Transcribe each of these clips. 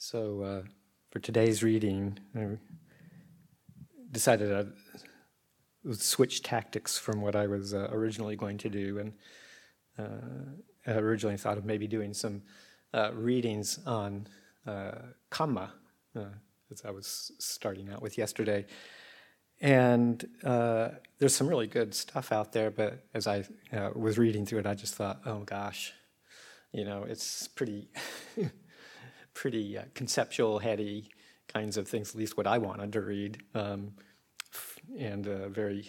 So, uh, for today's reading, I decided I would switch tactics from what I was uh, originally going to do. And uh, I originally thought of maybe doing some uh, readings on uh, Kamma, uh, as I was starting out with yesterday. And uh, there's some really good stuff out there, but as I uh, was reading through it, I just thought, oh gosh, you know, it's pretty, pretty uh, conceptual, heady kinds of things. At least what I wanted to read, um, and uh, very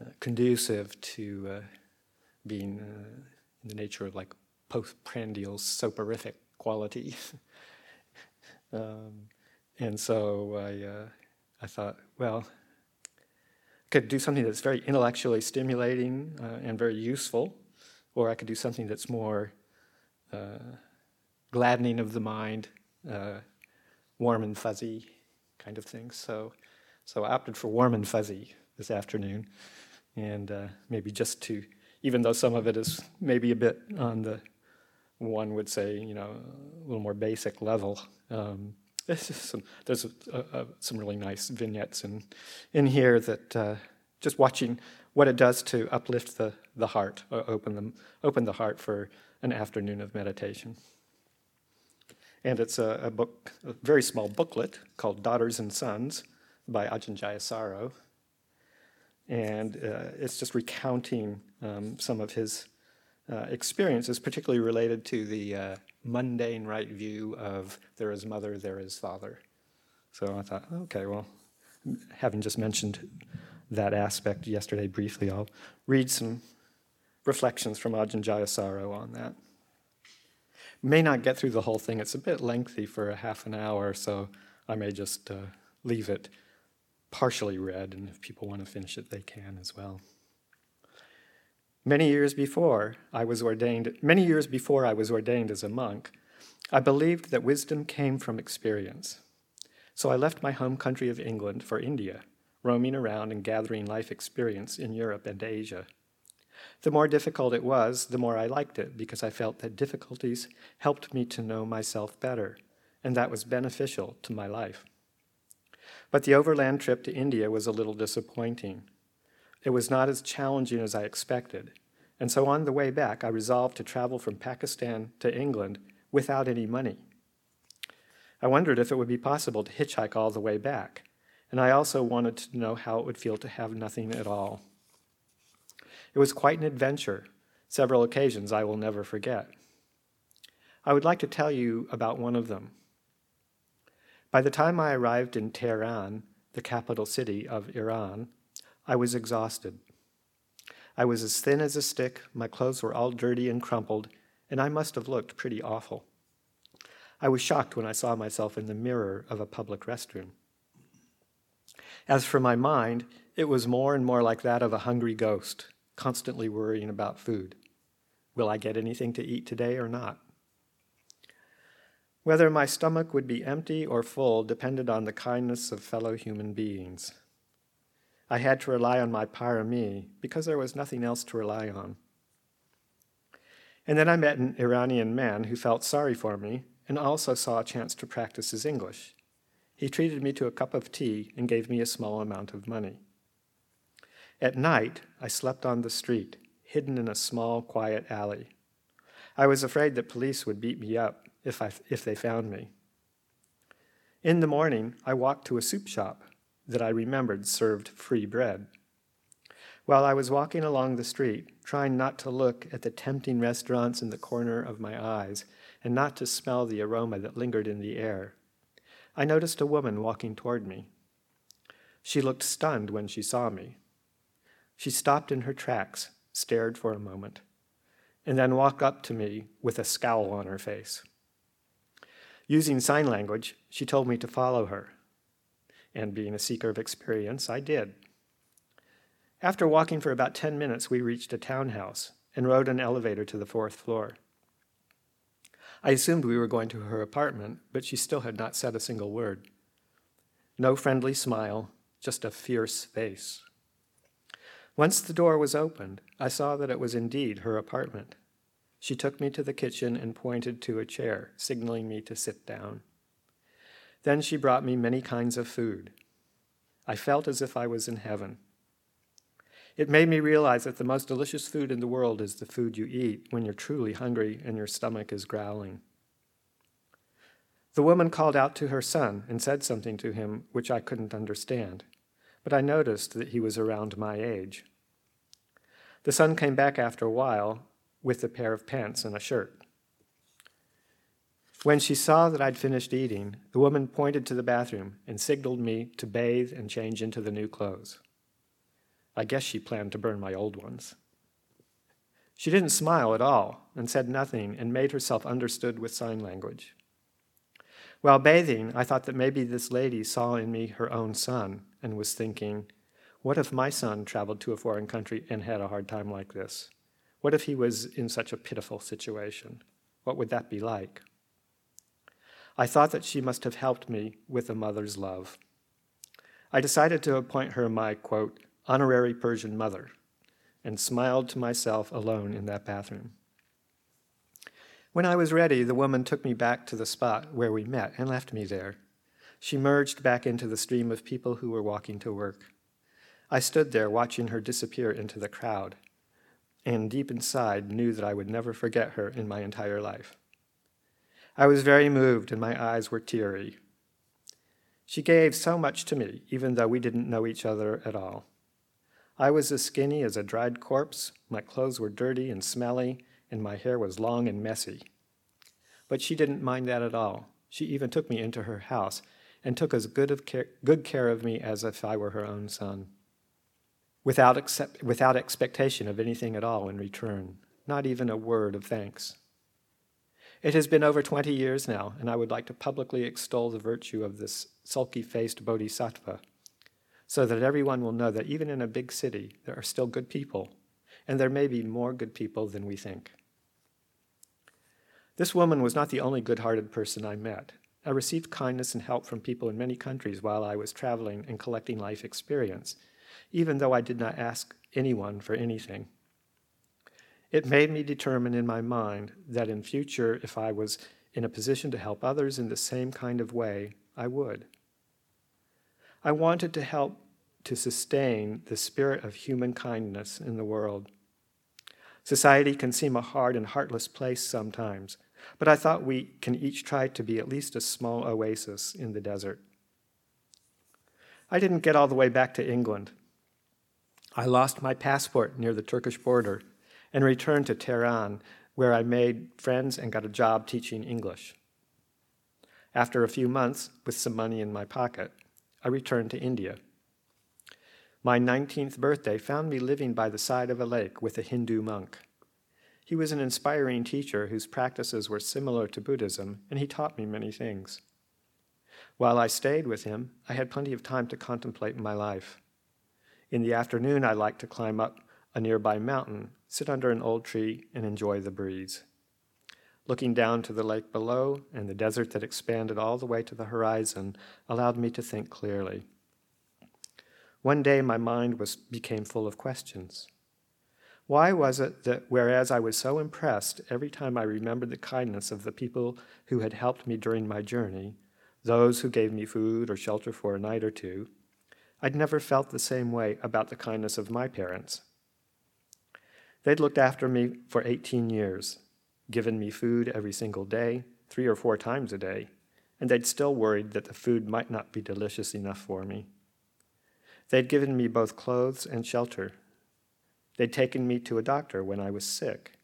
uh, conducive to uh, being in the nature of like postprandial soporific quality. um, and so I I thought, well, I could do something that's very intellectually stimulating uh, and very useful, or I could do something that's more uh, gladdening of the mind, uh, warm and fuzzy kind of thing. So, so I opted for warm and fuzzy this afternoon, and uh, maybe just to, even though some of it is maybe a bit on the one would say, you know, a little more basic level. Um, some, there's a, a, some really nice vignettes in, in here that uh, just watching what it does to uplift the, the heart, or open, them, open the heart for an afternoon of meditation. And it's a, a book, a very small booklet called Daughters and Sons by Ajahn Jayasaro. And uh, it's just recounting um, some of his uh, experiences, particularly related to the uh, mundane right view of there is mother, there is father. So I thought, okay, well, having just mentioned that aspect yesterday briefly, I'll read some reflections from Ajahn Jayasaro on that. May not get through the whole thing, it's a bit lengthy for a half an hour, so I may just uh, leave it partially read, and if people want to finish it, they can as well. Many years before I was ordained, many years before I was ordained as a monk, I believed that wisdom came from experience. So I left my home country of England for India, roaming around and gathering life experience in Europe and Asia. The more difficult it was, the more I liked it because I felt that difficulties helped me to know myself better, and that was beneficial to my life. But the overland trip to India was a little disappointing. It was not as challenging as I expected, and so on the way back, I resolved to travel from Pakistan to England without any money. I wondered if it would be possible to hitchhike all the way back, and I also wanted to know how it would feel to have nothing at all. It was quite an adventure, several occasions I will never forget. I would like to tell you about one of them. By the time I arrived in Tehran, the capital city of Iran, I was exhausted. I was as thin as a stick, my clothes were all dirty and crumpled, and I must have looked pretty awful. I was shocked when I saw myself in the mirror of a public restroom. As for my mind, it was more and more like that of a hungry ghost, constantly worrying about food. Will I get anything to eat today or not? Whether my stomach would be empty or full depended on the kindness of fellow human beings. I had to rely on my parami because there was nothing else to rely on. And then I met an Iranian man who felt sorry for me and also saw a chance to practice his English. He treated me to a cup of tea and gave me a small amount of money. At night, I slept on the street, hidden in a small, quiet alley. I was afraid that police would beat me up if, I, if they found me. In the morning, I walked to a soup shop that I remembered served free bread. While I was walking along the street, trying not to look at the tempting restaurants in the corner of my eyes and not to smell the aroma that lingered in the air, I noticed a woman walking toward me. She looked stunned when she saw me. She stopped in her tracks, stared for a moment, and then walked up to me with a scowl on her face. Using sign language, she told me to follow her and being a seeker of experience, I did. After walking for about 10 minutes, we reached a townhouse and rode an elevator to the fourth floor. I assumed we were going to her apartment, but she still had not said a single word. No friendly smile, just a fierce face. Once the door was opened, I saw that it was indeed her apartment. She took me to the kitchen and pointed to a chair, signaling me to sit down. Then she brought me many kinds of food. I felt as if I was in heaven. It made me realize that the most delicious food in the world is the food you eat when you're truly hungry and your stomach is growling. The woman called out to her son and said something to him which I couldn't understand, but I noticed that he was around my age. The son came back after a while with a pair of pants and a shirt. When she saw that I'd finished eating, the woman pointed to the bathroom and signaled me to bathe and change into the new clothes. I guess she planned to burn my old ones. She didn't smile at all and said nothing and made herself understood with sign language. While bathing, I thought that maybe this lady saw in me her own son and was thinking, what if my son traveled to a foreign country and had a hard time like this? What if he was in such a pitiful situation? What would that be like? I thought that she must have helped me with a mother's love. I decided to appoint her my, quote, honorary Persian mother, and smiled to myself alone in that bathroom. When I was ready, the woman took me back to the spot where we met and left me there. She merged back into the stream of people who were walking to work. I stood there watching her disappear into the crowd, and deep inside knew that I would never forget her in my entire life. I was very moved, and my eyes were teary. She gave so much to me, even though we didn't know each other at all. I was as skinny as a dried corpse, my clothes were dirty and smelly, and my hair was long and messy. But she didn't mind that at all. She even took me into her house and took as good, of care, good care of me as if I were her own son without, accept, without expectation of anything at all in return, not even a word of thanks. It has been over 20 years now, and I would like to publicly extol the virtue of this sulky faced bodhisattva, so that everyone will know that even in a big city, there are still good people, and there may be more good people than we think. This woman was not the only good hearted person I met. I received kindness and help from people in many countries while I was traveling and collecting life experience even though I did not ask anyone for anything. It made me determine in my mind that in future, if I was in a position to help others in the same kind of way, I would. I wanted to help to sustain the spirit of human kindness in the world. Society can seem a hard and heartless place sometimes, but I thought we can each try to be at least a small oasis in the desert. I didn't get all the way back to England. I lost my passport near the Turkish border and returned to Tehran, where I made friends and got a job teaching English. After a few months, with some money in my pocket, I returned to India. My 19th birthday found me living by the side of a lake with a Hindu monk. He was an inspiring teacher whose practices were similar to Buddhism, and he taught me many things. While I stayed with him, I had plenty of time to contemplate my life. In the afternoon, I liked to climb up a nearby mountain, sit under an old tree, and enjoy the breeze. Looking down to the lake below and the desert that expanded all the way to the horizon allowed me to think clearly. One day my mind was, became full of questions. Why was it that whereas I was so impressed every time I remembered the kindness of the people who had helped me during my journey, those who gave me food or shelter for a night or two, I'd never felt the same way about the kindness of my parents. They'd looked after me for 18 years, given me food every single day, three or four times a day, and they'd still worried that the food might not be delicious enough for me. They'd given me both clothes and shelter. They'd taken me to a doctor when I was sick,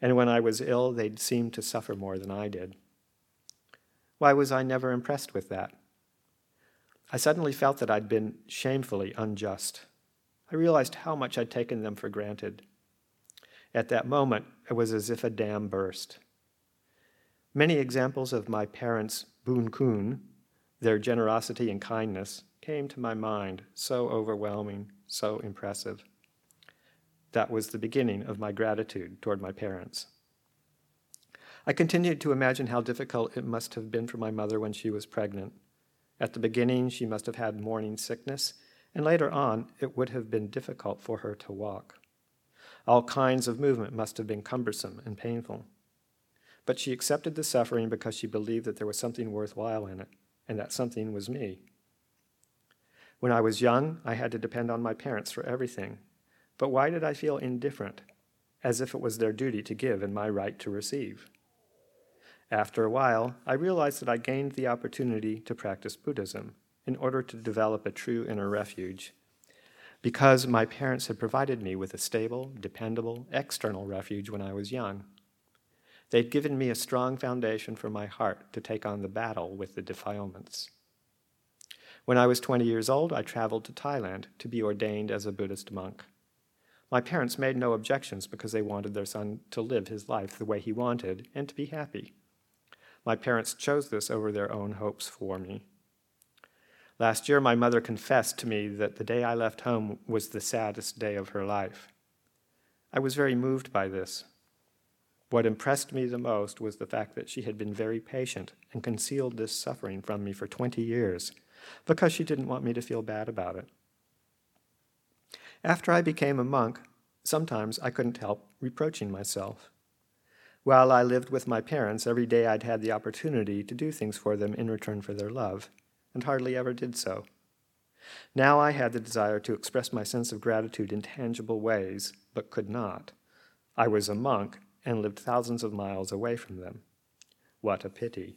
and when I was ill, they'd seemed to suffer more than I did. Why was I never impressed with that? I suddenly felt that I'd been shamefully unjust. I realized how much I'd taken them for granted. At that moment, it was as if a dam burst. Many examples of my parents' boon kun, their generosity and kindness, came to my mind, so overwhelming, so impressive. That was the beginning of my gratitude toward my parents. I continued to imagine how difficult it must have been for my mother when she was pregnant. At the beginning, she must have had morning sickness, and later on, it would have been difficult for her to walk. All kinds of movement must have been cumbersome and painful. But she accepted the suffering because she believed that there was something worthwhile in it, and that something was me. When I was young, I had to depend on my parents for everything. But why did I feel indifferent, as if it was their duty to give and my right to receive? After a while, I realized that I gained the opportunity to practice Buddhism in order to develop a true inner refuge. Because my parents had provided me with a stable, dependable, external refuge when I was young. They'd given me a strong foundation for my heart to take on the battle with the defilements. When I was 20 years old, I traveled to Thailand to be ordained as a Buddhist monk. My parents made no objections because they wanted their son to live his life the way he wanted and to be happy. My parents chose this over their own hopes for me. Last year, my mother confessed to me that the day I left home was the saddest day of her life. I was very moved by this what impressed me the most was the fact that she had been very patient and concealed this suffering from me for 20 years because she didn't want me to feel bad about it. After I became a monk, sometimes I couldn't help reproaching myself. While I lived with my parents, every day I'd had the opportunity to do things for them in return for their love, and hardly ever did so. Now I had the desire to express my sense of gratitude in tangible ways, but could not. I was a monk, and lived thousands of miles away from them. What a pity.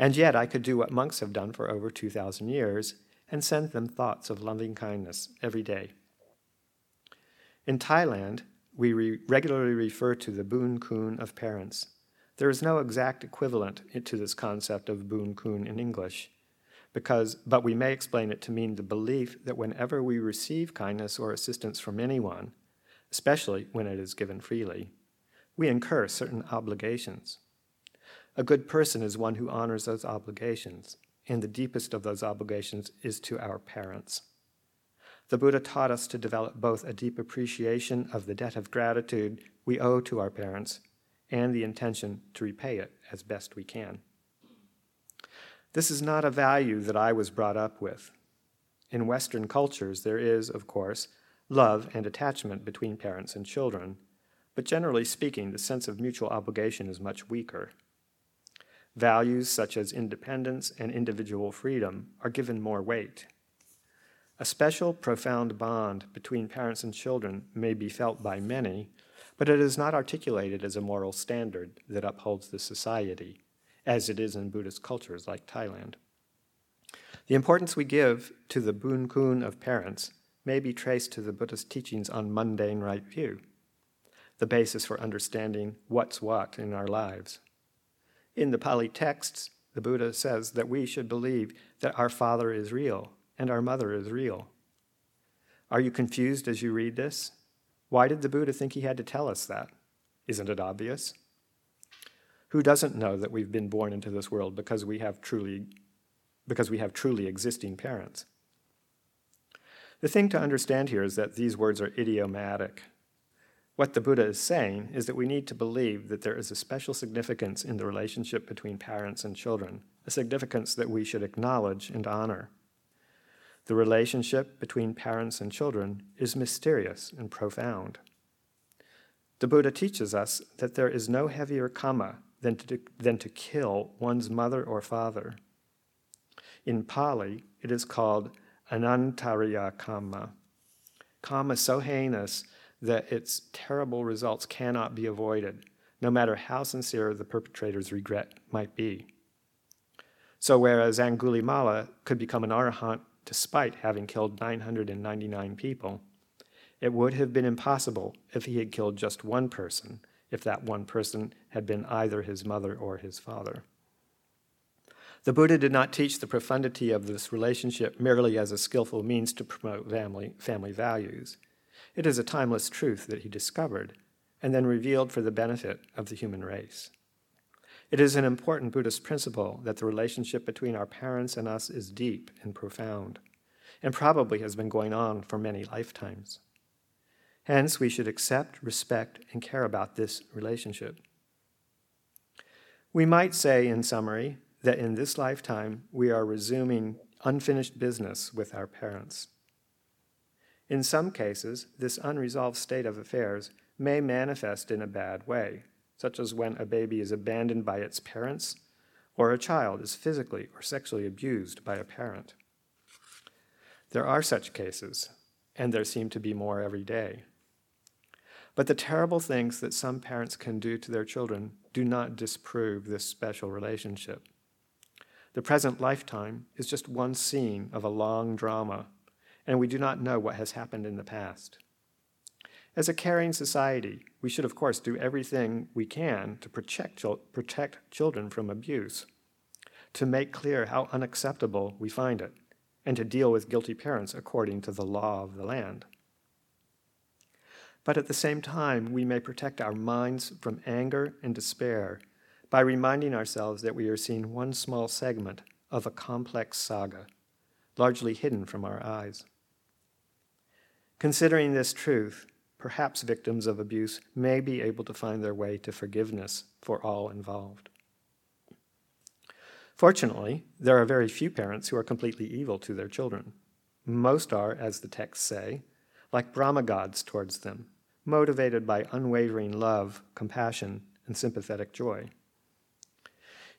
And yet I could do what monks have done for over 2,000 years and send them thoughts of loving kindness every day. In Thailand, we re- regularly refer to the boon kun of parents. There is no exact equivalent to this concept of boon kun in English, because, but we may explain it to mean the belief that whenever we receive kindness or assistance from anyone, especially when it is given freely, we incur certain obligations. A good person is one who honors those obligations, and the deepest of those obligations is to our parents. The Buddha taught us to develop both a deep appreciation of the debt of gratitude we owe to our parents and the intention to repay it as best we can. This is not a value that I was brought up with. In Western cultures, there is, of course, love and attachment between parents and children, but generally speaking, the sense of mutual obligation is much weaker. Values such as independence and individual freedom are given more weight. A special, profound bond between parents and children may be felt by many, but it is not articulated as a moral standard that upholds the society, as it is in Buddhist cultures like Thailand. The importance we give to the boon kun of parents may be traced to the Buddhist teachings on mundane right view the basis for understanding what's what in our lives. In the Pali texts, the Buddha says that we should believe that our father is real and our mother is real. Are you confused as you read this? Why did the Buddha think he had to tell us that? Isn't it obvious? Who doesn't know that we've been born into this world because we have truly because we have truly existing parents? The thing to understand here is that these words are idiomatic. What the Buddha is saying is that we need to believe that there is a special significance in the relationship between parents and children, a significance that we should acknowledge and honor. The relationship between parents and children is mysterious and profound. The Buddha teaches us that there is no heavier karma than to, than to kill one's mother or father. In Pali, it is called anantariya karma. Karma so heinous that its terrible results cannot be avoided, no matter how sincere the perpetrator's regret might be. So, whereas Angulimala could become an arahant despite having killed 999 people, it would have been impossible if he had killed just one person, if that one person had been either his mother or his father. The Buddha did not teach the profundity of this relationship merely as a skillful means to promote family, family values. It is a timeless truth that he discovered and then revealed for the benefit of the human race. It is an important Buddhist principle that the relationship between our parents and us is deep and profound, and probably has been going on for many lifetimes. Hence, we should accept, respect, and care about this relationship. We might say, in summary, that in this lifetime we are resuming unfinished business with our parents. In some cases, this unresolved state of affairs may manifest in a bad way, such as when a baby is abandoned by its parents or a child is physically or sexually abused by a parent. There are such cases, and there seem to be more every day. But the terrible things that some parents can do to their children do not disprove this special relationship. The present lifetime is just one scene of a long drama, and we do not know what has happened in the past. As a caring society, we should, of course, do everything we can to protect, protect children from abuse, to make clear how unacceptable we find it, and to deal with guilty parents according to the law of the land. But at the same time, we may protect our minds from anger and despair by reminding ourselves that we are seeing one small segment of a complex saga, largely hidden from our eyes. Considering this truth, perhaps victims of abuse may be able to find their way to forgiveness for all involved. Fortunately, there are very few parents who are completely evil to their children. Most are, as the texts say, like Brahma gods towards them, motivated by unwavering love, compassion, and sympathetic joy.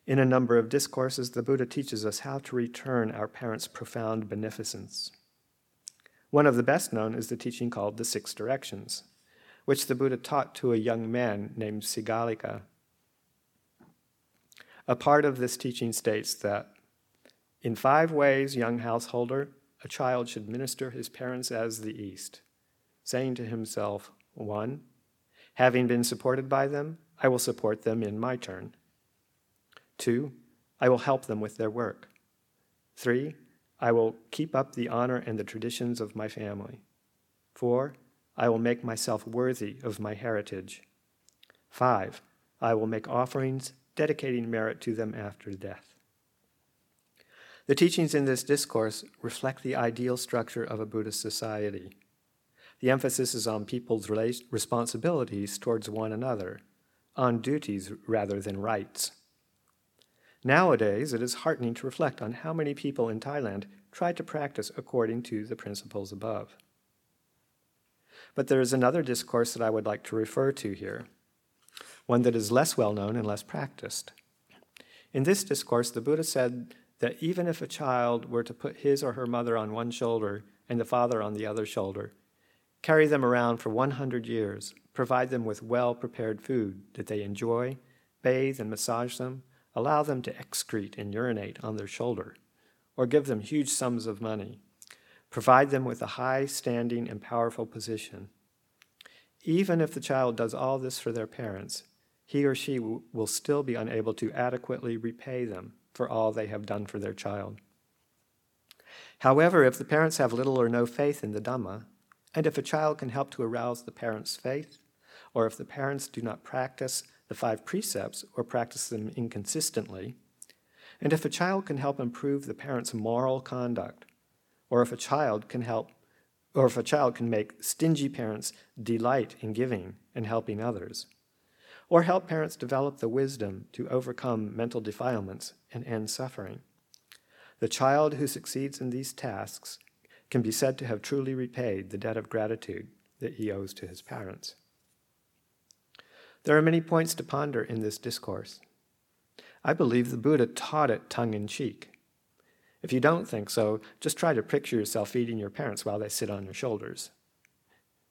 In a number of discourses, the Buddha teaches us how to return our parents' profound beneficence. One of the best known is the teaching called the Six Directions, which the Buddha taught to a young man named Sigalika. A part of this teaching states that in five ways, young householder, a child should minister his parents as the East, saying to himself, one, having been supported by them, I will support them in my turn. Two, I will help them with their work. Three, I will keep up the honor and the traditions of my family. Four, I will make myself worthy of my heritage. Five, I will make offerings dedicating merit to them after death. The teachings in this discourse reflect the ideal structure of a Buddhist society. The emphasis is on people's responsibilities towards one another, on duties rather than rights. Nowadays, it is heartening to reflect on how many people in Thailand try to practice according to the principles above. But there is another discourse that I would like to refer to here, one that is less well known and less practiced. In this discourse, the Buddha said that even if a child were to put his or her mother on one shoulder and the father on the other shoulder, carry them around for 100 years, provide them with well prepared food that they enjoy, bathe and massage them, allow them to excrete and urinate on their shoulder, or give them huge sums of money, provide them with a high standing and powerful position. Even if the child does all this for their parents, he or she will still be unable to adequately repay them for all they have done for their child. However, if the parents have little or no faith in the Dhamma, and if a child can help to arouse the parents' faith, or if the parents do not practice the five precepts or practice them inconsistently, and if a child can help improve the parent's moral conduct, or if a child can help or if a child can make stingy parents delight in giving and helping others, or help parents develop the wisdom to overcome mental defilements and end suffering. The child who succeeds in these tasks can be said to have truly repaid the debt of gratitude that he owes to his parents. There are many points to ponder in this discourse. I believe the Buddha taught it tongue in cheek. If you don't think so, just try to picture yourself feeding your parents while they sit on your shoulders.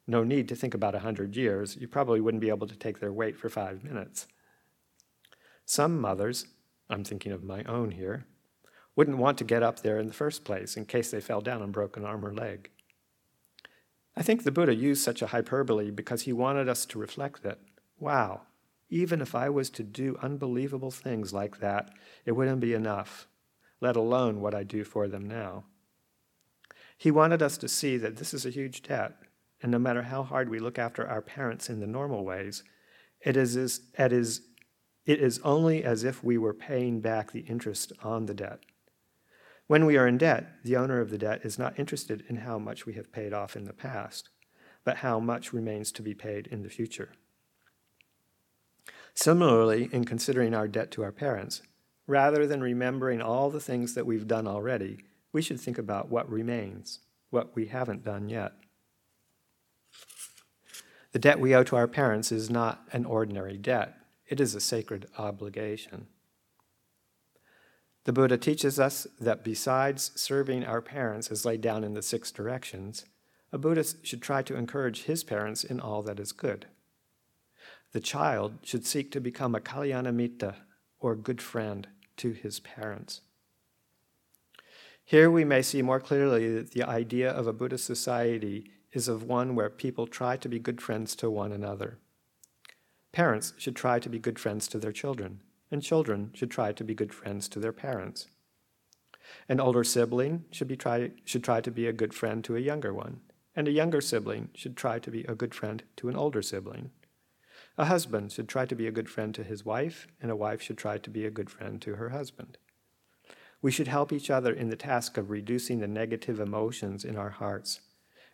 No need to think about a hundred years. You probably wouldn't be able to take their weight for five minutes. Some mothers, I'm thinking of my own here, wouldn't want to get up there in the first place in case they fell down and broke an arm or leg. I think the Buddha used such a hyperbole because he wanted us to reflect that Wow, even if I was to do unbelievable things like that, it wouldn't be enough, let alone what I do for them now. He wanted us to see that this is a huge debt, and no matter how hard we look after our parents in the normal ways, it is, it is, it is only as if we were paying back the interest on the debt. When we are in debt, the owner of the debt is not interested in how much we have paid off in the past, but how much remains to be paid in the future. Similarly, in considering our debt to our parents, rather than remembering all the things that we've done already, we should think about what remains, what we haven't done yet. The debt we owe to our parents is not an ordinary debt, it is a sacred obligation. The Buddha teaches us that besides serving our parents as laid down in the six directions, a Buddhist should try to encourage his parents in all that is good. The child should seek to become a Kalyanamitta, or good friend, to his parents. Here we may see more clearly that the idea of a Buddhist society is of one where people try to be good friends to one another. Parents should try to be good friends to their children, and children should try to be good friends to their parents. An older sibling should, be try, should try to be a good friend to a younger one, and a younger sibling should try to be a good friend to an older sibling. A husband should try to be a good friend to his wife, and a wife should try to be a good friend to her husband. We should help each other in the task of reducing the negative emotions in our hearts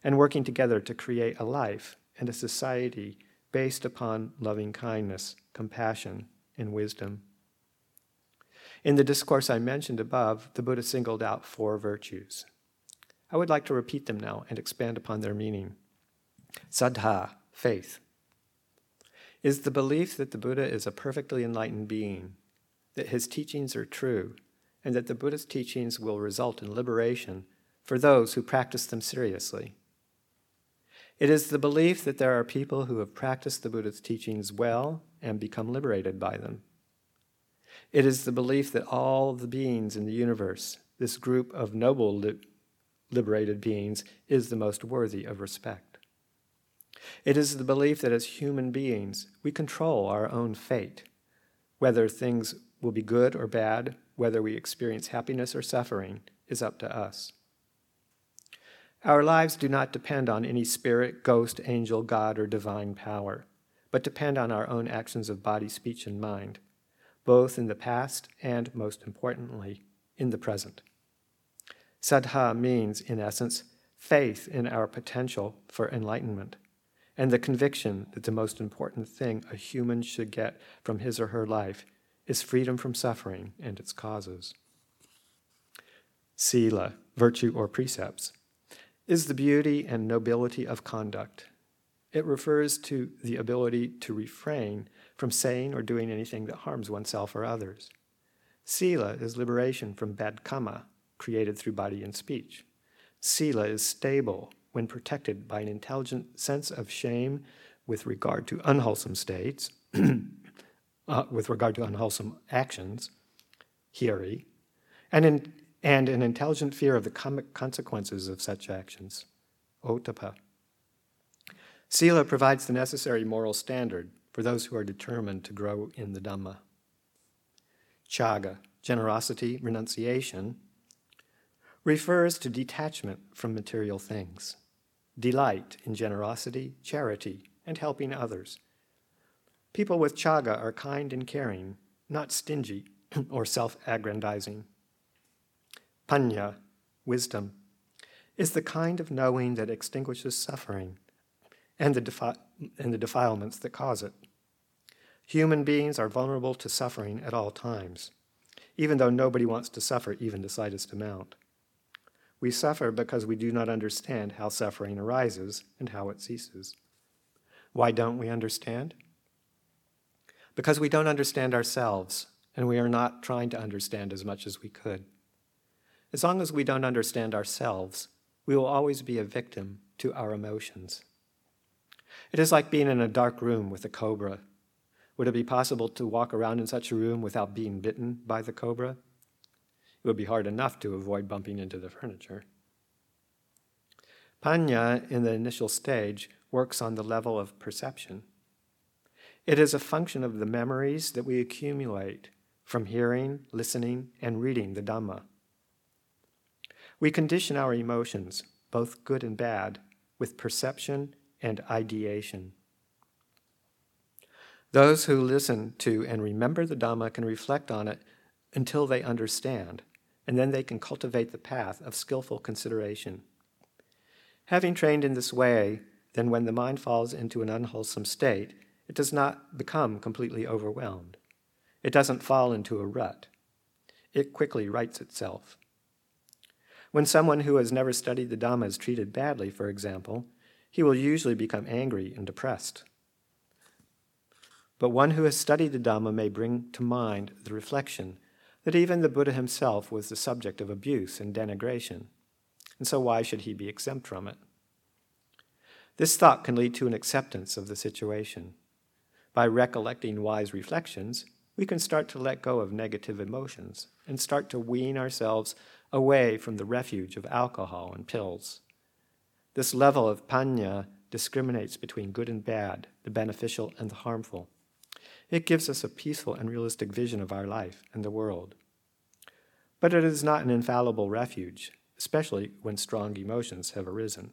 and working together to create a life and a society based upon loving kindness, compassion, and wisdom. In the discourse I mentioned above, the Buddha singled out four virtues. I would like to repeat them now and expand upon their meaning. Saddha, faith, is the belief that the Buddha is a perfectly enlightened being, that his teachings are true, and that the Buddha's teachings will result in liberation for those who practice them seriously. It is the belief that there are people who have practiced the Buddha's teachings well and become liberated by them. It is the belief that all the beings in the universe, this group of noble li- liberated beings, is the most worthy of respect. It is the belief that as human beings, we control our own fate, whether things will be good or bad, whether we experience happiness or suffering, is up to us. Our lives do not depend on any spirit, ghost, angel, God, or divine power, but depend on our own actions of body, speech, and mind, both in the past and, most importantly, in the present. Saddha means, in essence, faith in our potential for enlightenment and the conviction that the most important thing a human should get from his or her life is freedom from suffering and its causes. Sila, virtue or precepts is the beauty and nobility of conduct. It refers to the ability to refrain from saying or doing anything that harms oneself or others. Sila is liberation from bad karma created through body and speech. Sila is stable when protected by an intelligent sense of shame with regard to unwholesome states, uh, with regard to unwholesome actions, hiri, and in and an intelligent fear of the consequences of such actions, ottappa. Sila provides the necessary moral standard for those who are determined to grow in the Dhamma. Chaga, generosity, renunciation, refers to detachment from material things, delight in generosity, charity, and helping others. People with chaga are kind and caring, not stingy or self aggrandizing. Panya, wisdom, is the kind of knowing that extinguishes suffering and the, defi- and the defilements that cause it. Human beings are vulnerable to suffering at all times, even though nobody wants to suffer even the slightest amount. We suffer because we do not understand how suffering arises and how it ceases. Why don't we understand? Because we don't understand ourselves, and we are not trying to understand as much as we could. As long as we don't understand ourselves, we will always be a victim to our emotions. It is like being in a dark room with a cobra. Would it be possible to walk around in such a room without being bitten by the cobra? It would be hard enough to avoid bumping into the furniture. Panya, in the initial stage, works on the level of perception. It is a function of the memories that we accumulate from hearing, listening, and reading the Dhamma. We condition our emotions, both good and bad, with perception and ideation. Those who listen to and remember the Dhamma can reflect on it until they understand, and then they can cultivate the path of skillful consideration. Having trained in this way, then when the mind falls into an unwholesome state, it does not become completely overwhelmed. It doesn't fall into a rut. It quickly rights itself. When someone who has never studied the Dhamma is treated badly, for example, he will usually become angry and depressed. But one who has studied the Dhamma may bring to mind the reflection that even the Buddha himself was the subject of abuse and denigration, and so why should he be exempt from it? This thought can lead to an acceptance of the situation. By recollecting wise reflections, we can start to let go of negative emotions and start to wean ourselves away from the refuge of alcohol and pills. This level of panya discriminates between good and bad, the beneficial and the harmful. It gives us a peaceful and realistic vision of our life and the world. But it is not an infallible refuge, especially when strong emotions have arisen.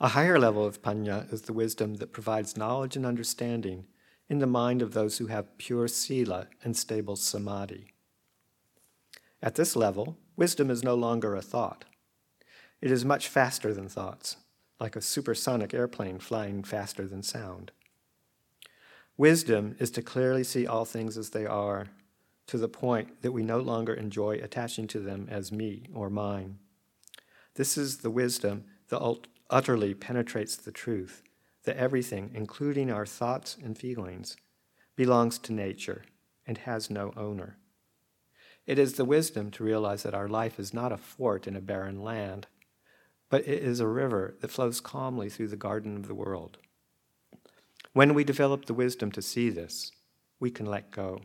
A higher level of panya is the wisdom that provides knowledge and understanding in the mind of those who have pure sila and stable samadhi. At this level, wisdom is no longer a thought. It is much faster than thoughts, like a supersonic airplane flying faster than sound. Wisdom is to clearly see all things as they are, to the point that we no longer enjoy attaching to them as me or mine. This is the wisdom that utterly penetrates the truth that everything, including our thoughts and feelings, belongs to nature and has no owner. It is the wisdom to realize that our life is not a fort in a barren land, but it is a river that flows calmly through the garden of the world. When we develop the wisdom to see this, we can let go.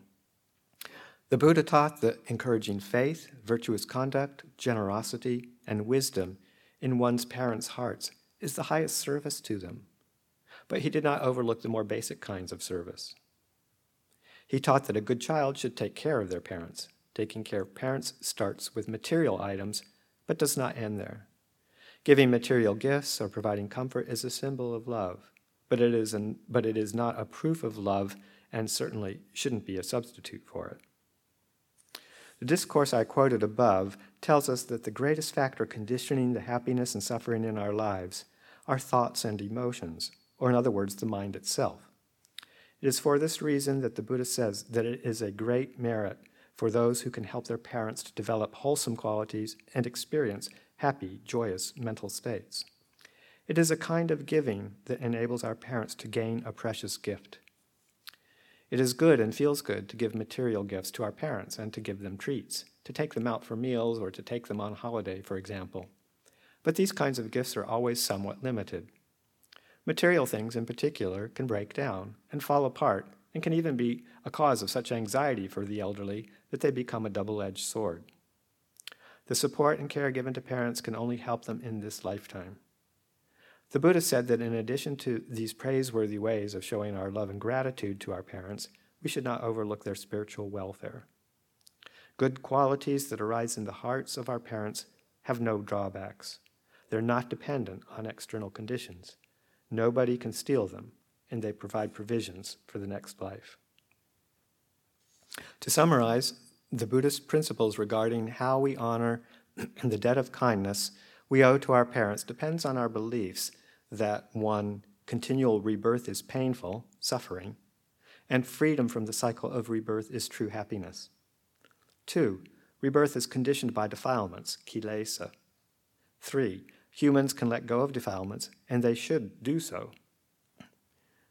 The Buddha taught that encouraging faith, virtuous conduct, generosity, and wisdom in one's parents' hearts is the highest service to them. But he did not overlook the more basic kinds of service. He taught that a good child should take care of their parents. Taking care of parents starts with material items, but does not end there. Giving material gifts or providing comfort is a symbol of love but it is, an, but it is not a proof of love and certainly shouldn't be a substitute for it. The discourse I quoted above tells us that the greatest factor conditioning the happiness and suffering in our lives are thoughts and emotions, or in other words, the mind itself. It is for this reason that the Buddha says that it is a great merit for those who can help their parents to develop wholesome qualities and experience happy, joyous mental states. It is a kind of giving that enables our parents to gain a precious gift. It is good and feels good to give material gifts to our parents and to give them treats, to take them out for meals or to take them on holiday, for example. But these kinds of gifts are always somewhat limited. Material things, in particular, can break down and fall apart and can even be a cause of such anxiety for the elderly that they become a double edged sword. The support and care given to parents can only help them in this lifetime. The Buddha said that in addition to these praiseworthy ways of showing our love and gratitude to our parents, we should not overlook their spiritual welfare. Good qualities that arise in the hearts of our parents have no drawbacks. They're not dependent on external conditions. Nobody can steal them, and they provide provisions for the next life. To summarize, the Buddhist principles regarding how we honor the debt of kindness we owe to our parents depends on our beliefs that one, continual rebirth is painful, suffering, and freedom from the cycle of rebirth is true happiness. Two, rebirth is conditioned by defilements, kilesa. Three, humans can let go of defilements, and they should do so.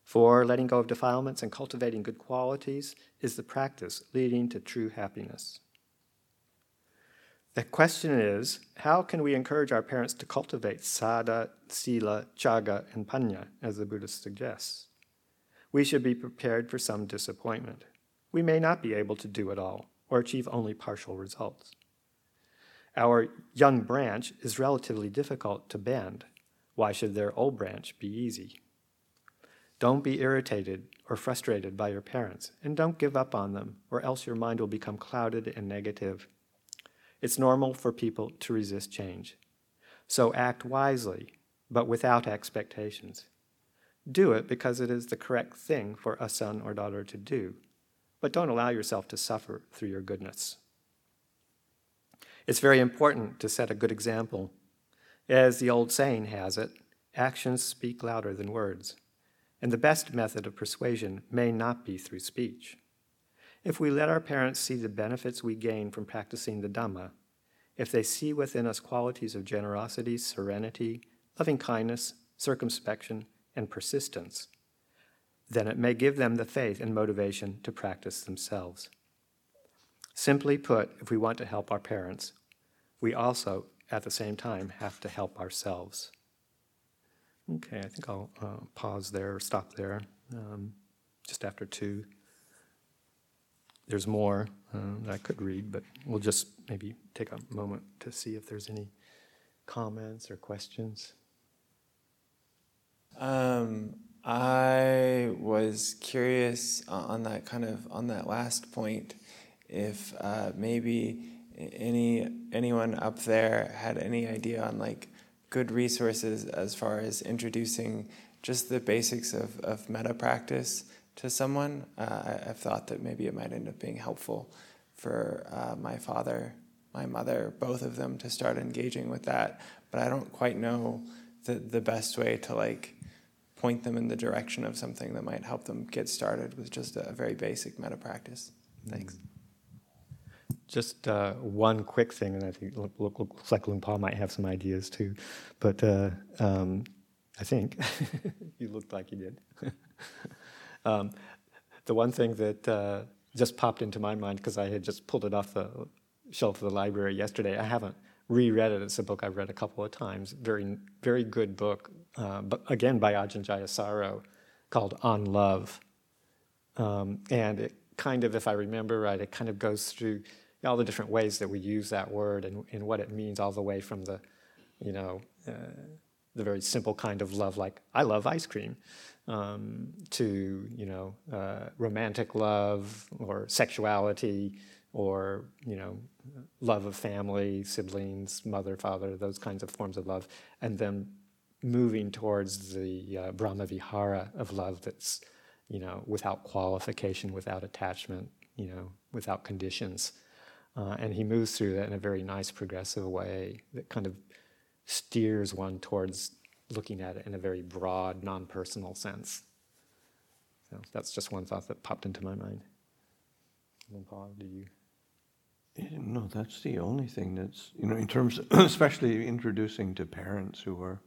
Four, letting go of defilements and cultivating good qualities is the practice leading to true happiness. The question is how can we encourage our parents to cultivate saddha, sila, chaga, and panya, as the Buddha suggests? We should be prepared for some disappointment. We may not be able to do it all or achieve only partial results. Our young branch is relatively difficult to bend. Why should their old branch be easy? Don't be irritated or frustrated by your parents, and don't give up on them, or else your mind will become clouded and negative it's normal for people to resist change. So act wisely, but without expectations. Do it because it is the correct thing for a son or daughter to do, but don't allow yourself to suffer through your goodness. It's very important to set a good example. As the old saying has it, actions speak louder than words, and the best method of persuasion may not be through speech. If we let our parents see the benefits we gain from practicing the Dhamma, if they see within us qualities of generosity, serenity, loving kindness, circumspection, and persistence, then it may give them the faith and motivation to practice themselves. Simply put, if we want to help our parents, we also, at the same time, have to help ourselves. Okay, I think I'll uh, pause there stop there um, just after two. There's more uh, that I could read, but we'll just maybe take a moment to see if there's any comments or questions. Um, I was curious on that kind of on that last point, if uh, maybe any anyone up there had any idea on like good resources as far as introducing just the basics of, of metta practice to someone. Uh, I, have thought that maybe it might end up being helpful for uh, my father, my mother, both of them to start engaging with that. But I don't quite know the, the best way to like point them in the direction of something that might help them get started with just a, very basic metta practice. Thanks. Just uh, one quick thing, and I think look, look, looks like Luang Por might have some ideas too. But uh, um, I think you looked like you did. um, the one thing that uh, just popped into my mind because I had just pulled it off the shelf of the library yesterday. I haven't reread it. It's a book I've read a couple of times. Very, very good book, uh, but again by Ajahn Jayasaro, called On Love. Um, and it kind of, if I remember right, it kind of goes through all the different ways that we use that word and, and what it means, all the way from the, you know, uh, the very simple kind of love, like I love ice cream, um, to you know, uh, romantic love or sexuality, or you know, love of family, siblings, mother, father, those kinds of forms of love, and then moving towards the uh, Brahma Vihara of love that's you know, without qualification, without attachment, you know, without conditions. Uh, and he moves through that in a very nice, progressive way that kind of steers one towards looking at it in a very broad, non personal sense. So that's just one thought that popped into my mind. Paul, do you? No, that's the only thing that's, you know, in terms, of, especially introducing to parents who are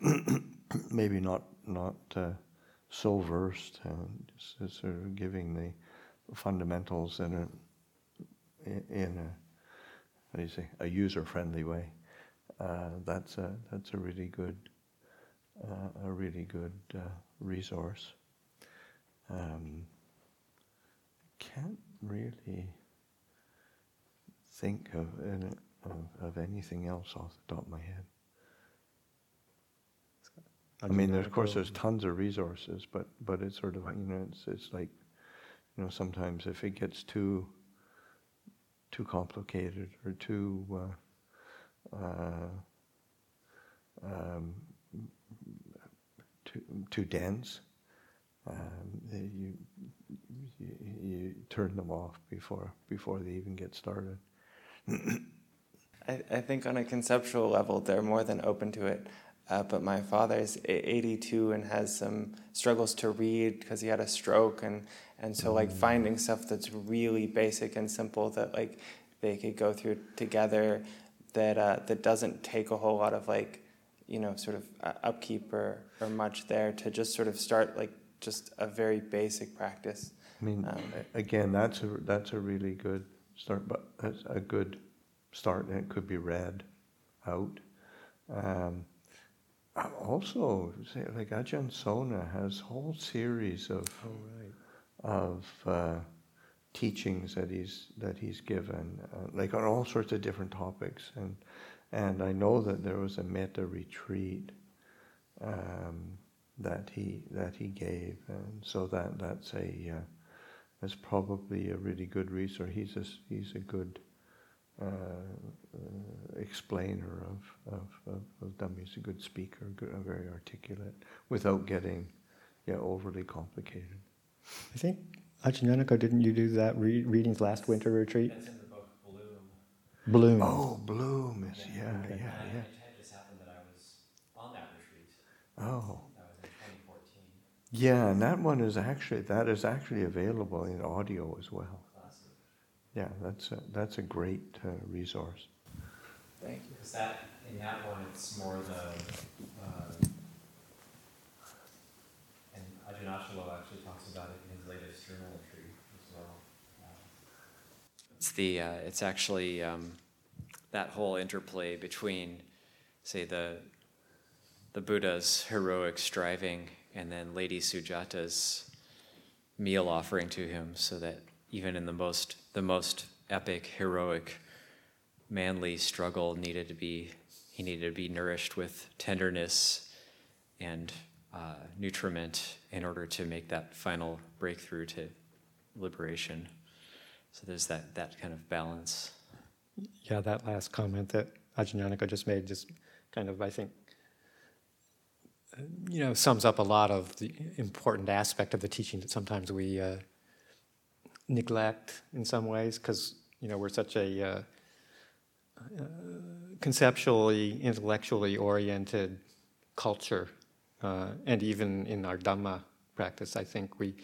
maybe not, not uh, so versed, uh, just sort of giving the fundamentals in a in a how do you say a user friendly way. Uh, that's a that's a really good uh, a really good uh, resource. Um, can't really think of, of, of anything else off the top of my head. I mean, of course, there's tons of resources, but but it's sort of you know it's it's like you know sometimes if it gets too too complicated or too uh, uh, um, too too dense, um, you, you you turn them off before before they even get started. I, I think on a conceptual level, they're more than open to it. Uh, but my father is 82 and has some struggles to read because he had a stroke and and so like mm. finding stuff that's really basic and simple that like they could go through together that uh, that doesn't take a whole lot of like you know sort of uh, upkeep or, or much there to just sort of start like just a very basic practice. I mean, um, again, that's a that's a really good start, but that's a good start, and it could be read out. Um, also, like Ajahn Sona has whole series of oh, right. of uh, teachings that he's that he's given, uh, like on all sorts of different topics, and and I know that there was a metta retreat um, that he that he gave, and so that that's a uh, that's probably a really good resource. He's a, he's a good uh, uh, explainer of, of, of, of. He's a good speaker, good, very articulate, without getting yeah, overly complicated. I think, Ajahn didn't you do that re- readings last winter retreat? It's in the book Bloom. Bloom. Oh, Bloom is, yeah, yeah, okay. yeah. yeah. It just happened that I was on that retreat. Oh. That was in 2014. Yeah, and that one is actually, that is actually available in audio as well yeah, that's a, that's a great uh, resource. Thank you. Because that in that one, it's more the uh, Ajahn Achalo actually talks about it in his latest journal entry as well. It's the uh, it's actually um, that whole interplay between, say the the Buddha's heroic striving and then Lady Sujata's meal offering to him, so that even in the most the most epic heroic manly struggle needed to be he needed to be nourished with tenderness and uh, nutriment in order to make that final breakthrough to liberation. So there's that, that kind of balance. Yeah, that last comment that Ñāṇiko just made just kind of, I think, uh, you know, sums up a lot of the important aspect of the teaching that sometimes we uh, neglect in some ways because, you know, we're such a uh, uh, conceptually, intellectually oriented culture. Uh, and even in our Dhamma practice, I think we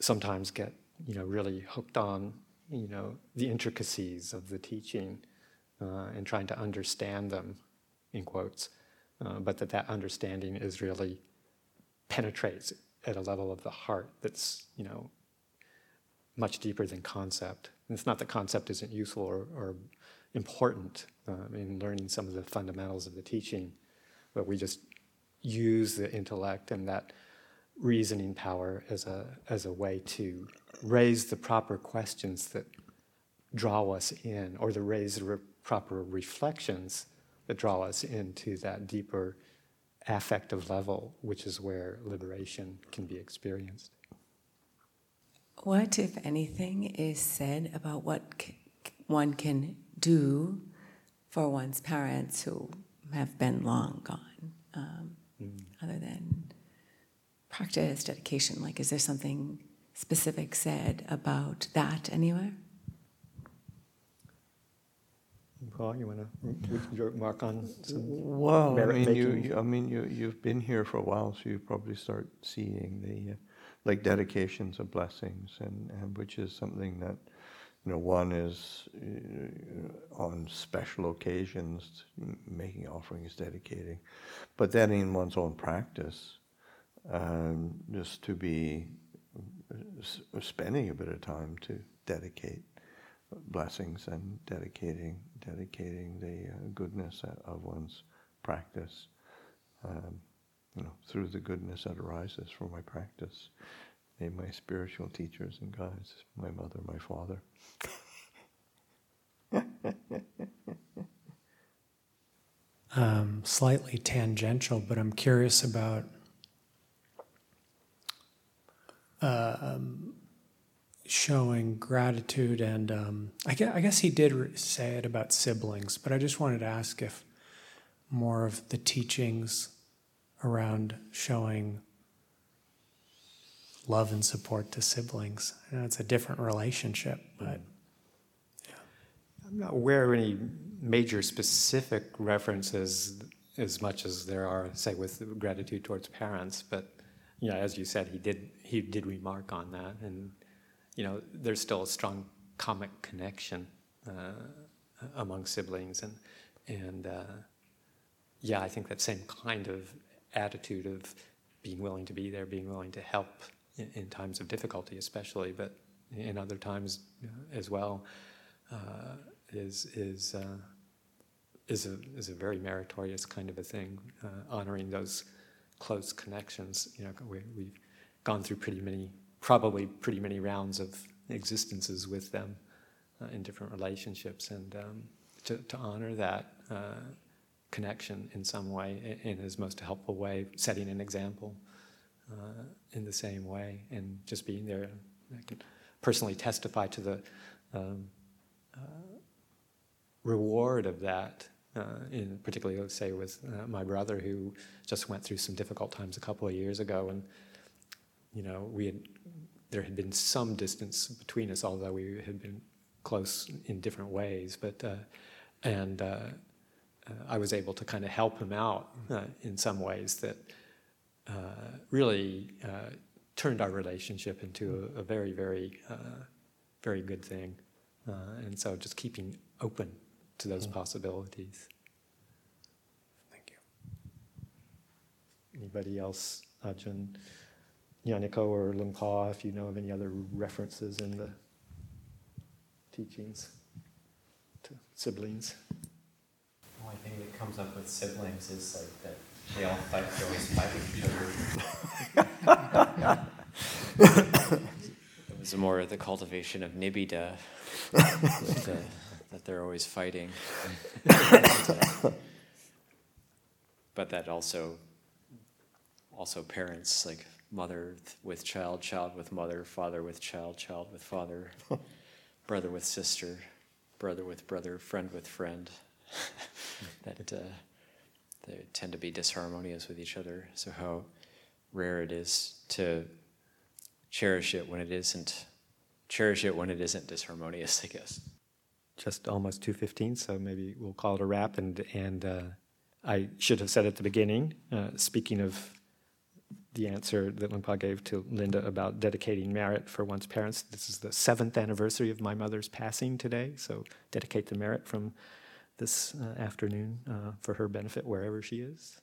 sometimes get you know, really hooked on, you know, the intricacies of the teaching uh, and trying to understand them, in quotes, uh, but that that understanding is really penetrates at a level of the heart that's, you know, much deeper than concept. And it's not that concept isn't useful or, or important uh, in learning some of the fundamentals of the teaching, but we just use the intellect and that reasoning power as a, as a way to raise the proper questions that draw us in, or to raise the re- proper reflections that draw us into that deeper affective level, which is where liberation can be experienced. What, if anything, is said about what c- one can do for one's parents who have been long gone, um, mm. other than practice, dedication? Like, is there something specific said about that anywhere? Paul, you want to mark on some? Well, I mean, you, you, I mean, you, you've been here for a while, so you probably start seeing the, uh, like dedications of blessings, and, and which is something that, you know, one is uh, on special occasions making offerings, dedicating, but then in one's own practice, um, just to be spending a bit of time to dedicate blessings and dedicating dedicating the uh, goodness of one's practice, um, you know, through the goodness that arises from my practice. May my spiritual teachers and guides, my mother, my father. um, slightly tangential, but I'm curious about um, showing gratitude, and um, I, guess, I, guess, he did say it about siblings, but I just wanted to ask if more of the teachings around showing love and support to siblings. I know it's a different relationship, but yeah. I'm not aware of any major specific references as much as there are, say, with gratitude towards parents, but yeah, as you said, he did he did remark on that, and you know, there's still a strong kammic connection uh, among siblings, and and uh, yeah, I think that same kind of attitude of being willing to be there, being willing to help in, in times of difficulty, especially, but in other times as well, uh, is is uh, is a is a very meritorious kind of a thing, uh, honoring those close connections. You know, we, we've gone through pretty many, probably pretty many rounds of existences with them uh, in different relationships, and um, to, to honor that uh, connection in some way, in his most helpful way, setting an example uh, in the same way, and just being there. I can personally testify to the um, uh, reward of that uh, in particularly, say, with uh, my brother who just went through some difficult times a couple of years ago, and you know, we had there had been some distance between us, although we had been close in different ways. But uh, and uh, uh, I was able to kind of help him out uh, in some ways that really turned our relationship into a, a very, very, very good thing. and so, just keeping open to those mm. possibilities. Thank you. Anybody else, Ajahn? Ñāṇiko or Lim if you know of any other references in the teachings to siblings. The only thing that comes up with siblings is like that they all fight, they always fight with each other. It was more the cultivation of nibbida, that, they're always fighting. but that also, also parents, like mother with child, child with mother, father with child, child with father, brother with sister, brother with brother, friend with friend. that uh, they tend to be disharmonious with each other. So how rare it is to cherish it when it isn't cherish it when it isn't disharmonious, I guess. Just almost 2:15, so maybe we'll call it a wrap and and uh, I should have said at the beginning, uh, speaking of the answer that Lumpa gave to Linda about dedicating merit for one's parents. This is the seventh anniversary of my mother's passing today, so dedicate the merit from this uh, afternoon uh, for her benefit wherever she is.